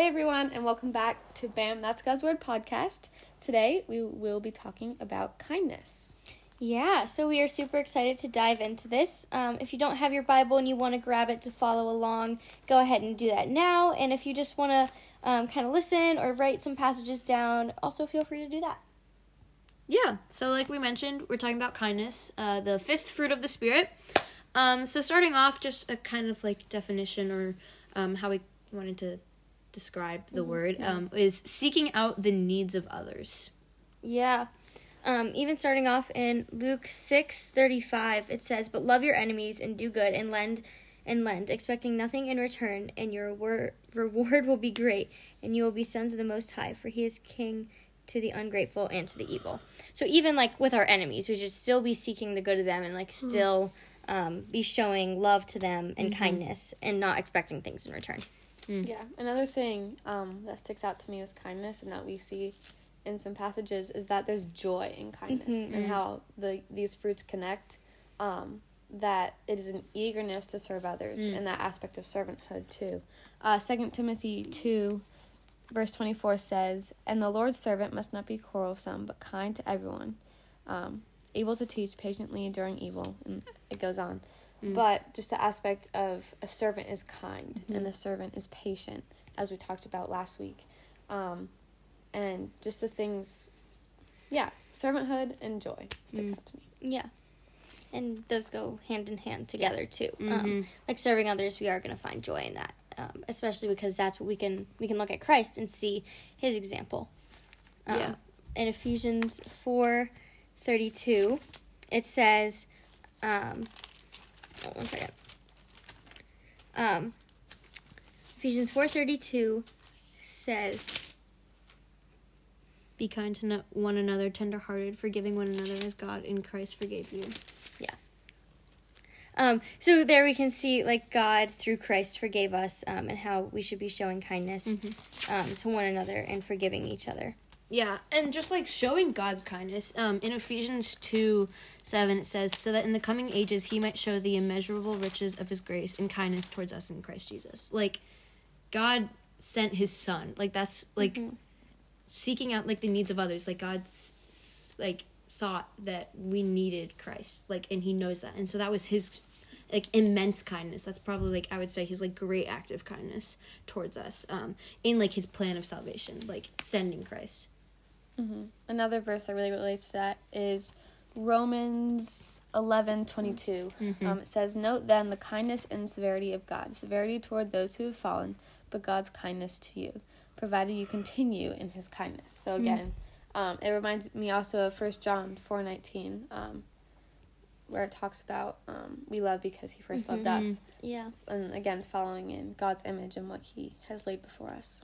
Hey everyone, and welcome back to BAM That's God's Word podcast. Today we will be talking about kindness. Yeah, so we are super excited to dive into this. Um, if you don't have your Bible and you want to grab it to follow along, go ahead and do that now. And if you just want to um, kind of listen or write some passages down, also feel free to do that. Yeah, so like we mentioned, we're talking about kindness, uh, the fifth fruit of the Spirit. Um, so starting off, just a kind of like definition or um, how we wanted to describe the Mm-hmm. word um, is seeking out the needs of others. Yeah. Um, even starting off in Luke six thirty five, it says, "But love your enemies and do good and lend and lend, expecting nothing in return, and your wor- reward will be great, and you will be sons of the Most High, for He is King to the ungrateful and to the evil." So even like with our enemies, we should still be seeking the good of them and like still um, be showing love to them and kindness and not expecting things in return. Yeah, another thing um, that sticks out to me with kindness and that we see in some passages is that there's joy in kindness and how the these fruits connect. Um, that it is an eagerness to serve others and that aspect of servanthood too. Uh, Second Timothy two, verse twenty four says, "And the Lord's servant must not be quarrelsome, but kind to everyone, um, able to teach patiently during evil." And it goes on. But just the aspect of a servant is kind and a servant is patient, as we talked about last week. Um, and just the things, yeah, servanthood and joy sticks out to me. Yeah. And those go hand in hand together too. Um, like serving others, we are going to find joy in that, um, especially because that's what we can we can look at Christ and see His example. Um, Yeah. In Ephesians four thirty two, it says, um, one second. Um, Ephesians four thirty two says, Be kind to no- one another, tenderhearted, forgiving one another as God in Christ forgave you. Yeah. Um, so there we can see like God through Christ forgave us, um, and how we should be showing kindness um, to one another and forgiving each other. Yeah, and just like showing God's kindness. Um, in Ephesians 2 7, it says, So that in the coming ages he might show the immeasurable riches of his grace and kindness towards us in Christ Jesus. Like, God sent his son. Like, that's like seeking out like the needs of others. Like, God's like sought that we needed Christ. Like, and he knows that. And so that was his like immense kindness that's probably like i would say his like great act of kindness towards us um in like his plan of salvation like sending christ Another verse that really relates to that is Romans eleven twenty two. Um, it says, Note then the kindness and severity of God, severity toward those who have fallen, but God's kindness to you, provided you continue in his kindness. So again, um, it reminds me also of First John four nineteen, um, where it talks about um, we love because he 1st loved us. Yeah. And again, following in God's image and what he has laid before us.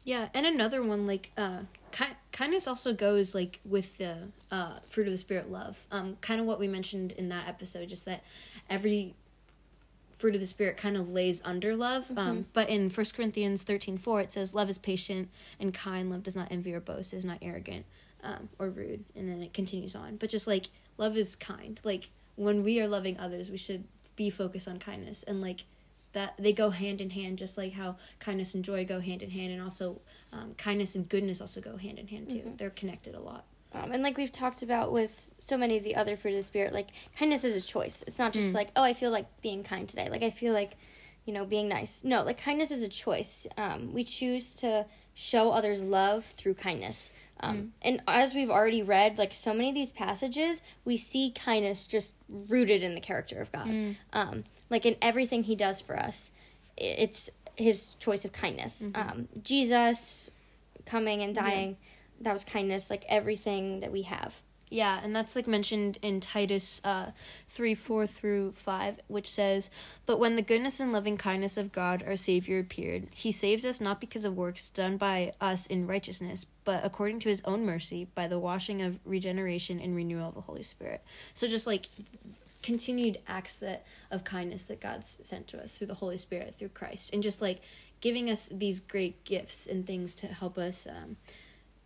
Mm-hmm. Yeah, and another one like uh ki- kindness also goes like with the uh fruit of the spirit love. Um kind of what we mentioned in that episode just that every fruit of the spirit kind of lays under love. Um but in 1 Corinthians 13:4 it says love is patient and kind, love does not envy or boast, is not arrogant um or rude. And then it continues on. But just like love is kind. Like when we are loving others, we should be focused on kindness and like that they go hand in hand just like how kindness and joy go hand in hand and also um, kindness and goodness also go hand in hand too they're connected a lot Um, and like we've talked about with so many of the other fruit of the spirit, like kindness is a choice. It's not just like, oh, I feel like being kind today. Like I feel like, you know, being nice. No, like kindness is a choice. Um, we choose to show others love through kindness. Um, And as we've already read, like so many of these passages, we see kindness just rooted in the character of God. Um, like in everything He does for us, it's His choice of kindness. Um, Jesus coming and dying, that was kindness. Like everything that we have. Yeah and that's like mentioned in titus uh, 3 4 through 5 which says but when the goodness and loving kindness of god our savior appeared he saved us not because of works done by us in righteousness but according to his own mercy by the washing of regeneration and renewal of the holy spirit. So just like continued acts that of kindness that God's sent to us through the Holy Spirit through Christ and just like giving us these great gifts and things to help us um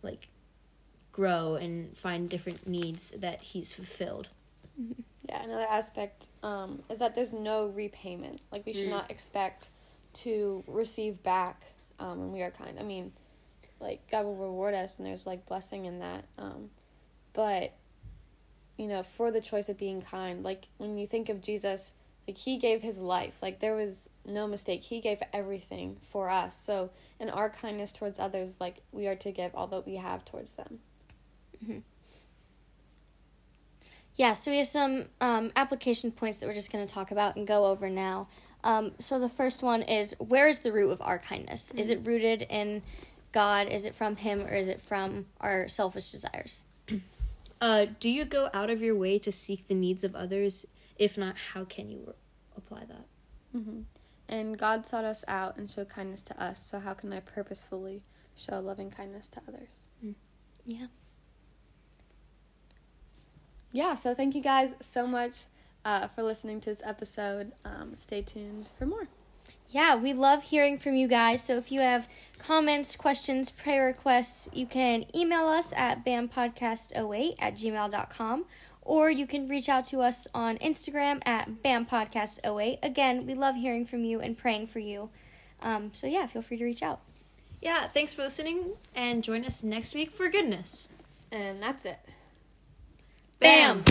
like grow and find different needs that he's fulfilled. Yeah, another aspect um, is that there's no repayment. Like we should not expect to receive back um, when we are kind. I mean, like God will reward us, and there's like blessing in that. Um, but you know, for the choice of being kind, like when you think of Jesus, like he gave his life, like there was no mistake. He gave everything for us. So in our kindness towards others, like we are to give all that we have towards them. Mm-hmm. Yeah, so we have some um, application points that we're just going to talk about and go over now. Um, so the first one is where is the root of our kindness? Mm-hmm. Is it rooted in God? Is it from Him or is it from our selfish desires? Uh, do you go out of your way to seek the needs of others? If not, how can you apply that? Mm-hmm. And God sought us out and showed kindness to us. So how can I purposefully show loving kindness to others? Mm. Yeah. Yeah. So thank you guys so much uh, for listening to this episode. Um, stay tuned for more. Yeah, we love hearing from you guys. So if you have comments, questions, prayer requests, you can email us at bampodcast08 at gmail.com or you can reach out to us on Instagram at bampodcast08. Again, we love hearing from you and praying for you. Um, so yeah, feel free to reach out. Yeah, thanks for listening and join us next week for goodness. And that's it. Bam!